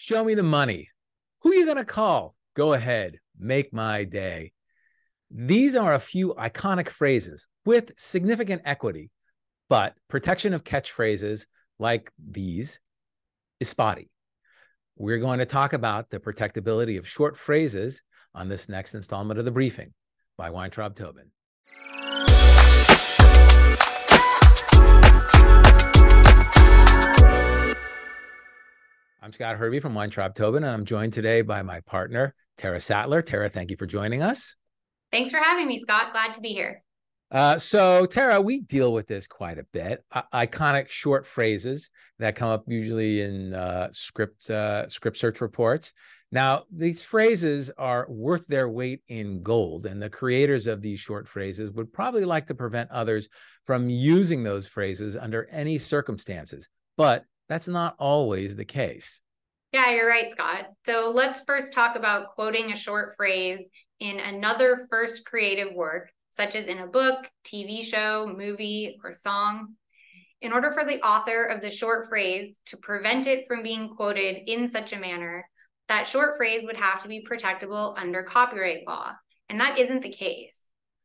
Show me the money. Who are you going to call? Go ahead, make my day. These are a few iconic phrases with significant equity, but protection of catchphrases like these is spotty. We're going to talk about the protectability of short phrases on this next installment of the briefing by Weintraub Tobin. Scott Hervey from Weintraub Tobin, and I'm joined today by my partner, Tara Sattler. Tara, thank you for joining us. Thanks for having me, Scott. Glad to be here. Uh, so, Tara, we deal with this quite a bit. I- iconic short phrases that come up usually in uh, script uh, script search reports. Now, these phrases are worth their weight in gold, and the creators of these short phrases would probably like to prevent others from using those phrases under any circumstances. But that's not always the case. Yeah, you're right, Scott. So let's first talk about quoting a short phrase in another first creative work, such as in a book, TV show, movie, or song. In order for the author of the short phrase to prevent it from being quoted in such a manner, that short phrase would have to be protectable under copyright law. And that isn't the case.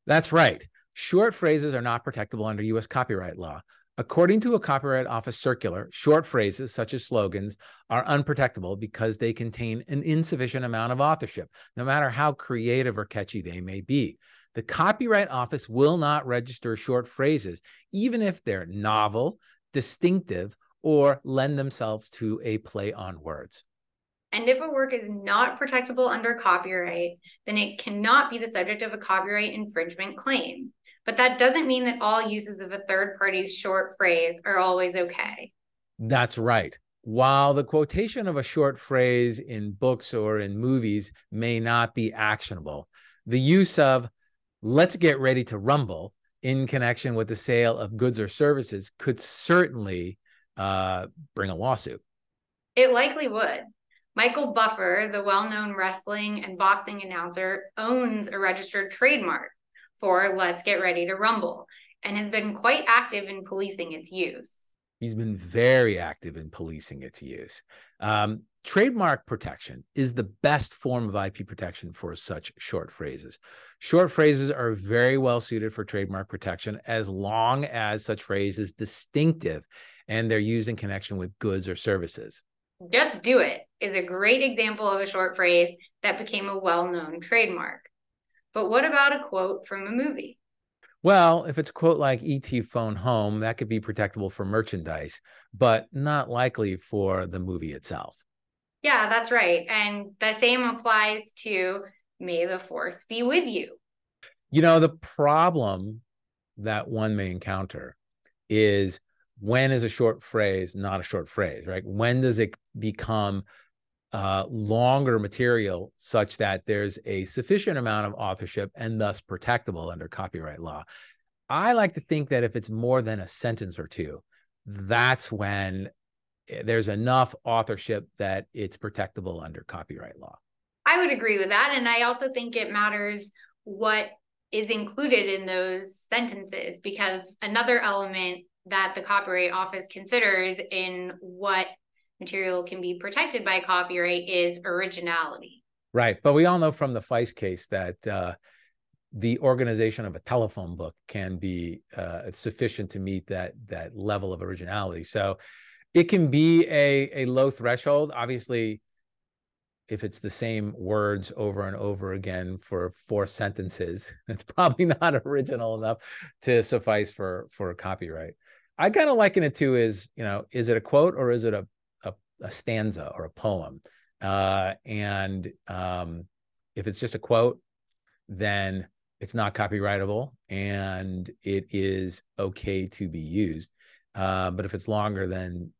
That's right. Short phrases are not protectable under US copyright law. According to a Copyright Office circular, short phrases such as slogans are unprotectable because they contain an insufficient amount of authorship, no matter how creative or catchy they may be. The Copyright Office will not register short phrases, even if they're novel, distinctive, or lend themselves to a play on words. And if a work is not protectable under copyright, then it cannot be the subject of a copyright infringement claim. But that doesn't mean that all uses of a third party's short phrase are always okay. That's right. While the quotation of a short phrase in books or in movies may not be actionable, the use of let's get ready to rumble in connection with the sale of goods or services could certainly uh, bring a lawsuit. It likely would. Michael Buffer, the well known wrestling and boxing announcer, owns a registered trademark for Let's Get Ready to Rumble and has been quite active in policing its use. He's been very active in policing its use. Um, trademark protection is the best form of IP protection for such short phrases. Short phrases are very well suited for trademark protection as long as such phrase is distinctive and they're used in connection with goods or services. Just Do It is a great example of a short phrase that became a well known trademark. But what about a quote from a movie? Well, if it's a quote like ET phone home, that could be protectable for merchandise, but not likely for the movie itself. Yeah, that's right. And the same applies to May the Force be with you. You know, the problem that one may encounter is when is a short phrase not a short phrase, right? When does it become uh, longer material such that there's a sufficient amount of authorship and thus protectable under copyright law. I like to think that if it's more than a sentence or two, that's when eh, there's enough authorship that it's protectable under copyright law. I would agree with that. And I also think it matters what is included in those sentences because another element that the Copyright Office considers in what material can be protected by copyright is originality. Right. But we all know from the Feist case that uh, the organization of a telephone book can be uh, sufficient to meet that that level of originality. So it can be a, a low threshold. Obviously, if it's the same words over and over again for four sentences, it's probably not original enough to suffice for for a copyright. I kind of liken it to is, you know, is it a quote or is it a a stanza or a poem. Uh, and um, if it's just a quote, then it's not copyrightable and it is okay to be used. Uh, but if it's longer than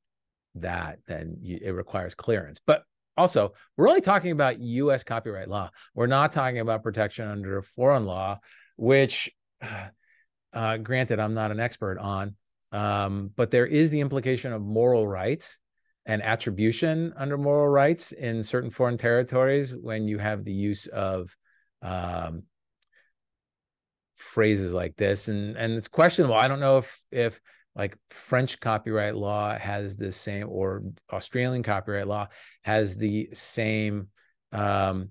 that, then you, it requires clearance. But also, we're only talking about US copyright law. We're not talking about protection under foreign law, which, uh, granted, I'm not an expert on, um, but there is the implication of moral rights and attribution under moral rights in certain foreign territories when you have the use of um, phrases like this and and it's questionable i don't know if if like French copyright law has the same, or Australian copyright law has the same, um,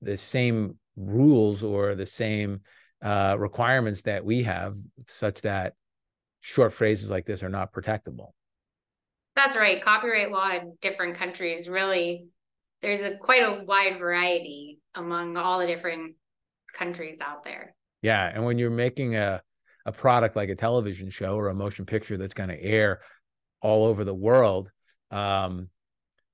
the same rules or the same uh, requirements that we have, such that short phrases like this are not protectable. That's right. Copyright law in different countries really there's a quite a wide variety among all the different countries out there. Yeah, and when you're making a a product like a television show or a motion picture that's going to air all over the world, um,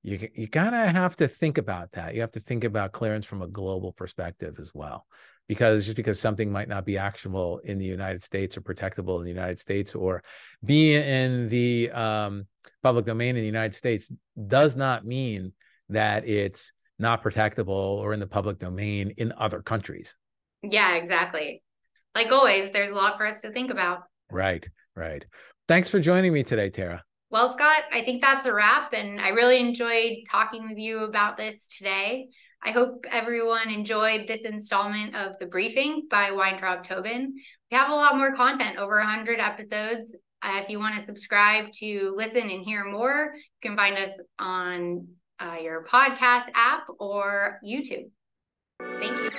you you kind of have to think about that. You have to think about clearance from a global perspective as well, because just because something might not be actionable in the United States or protectable in the United States or be in the um, public domain in the United States does not mean that it's not protectable or in the public domain in other countries. Yeah, exactly. Like always, there's a lot for us to think about. Right, right. Thanks for joining me today, Tara. Well, Scott, I think that's a wrap. And I really enjoyed talking with you about this today. I hope everyone enjoyed this installment of The Briefing by Weintraub Tobin. We have a lot more content, over 100 episodes. Uh, if you want to subscribe to listen and hear more, you can find us on uh, your podcast app or YouTube. Thank you.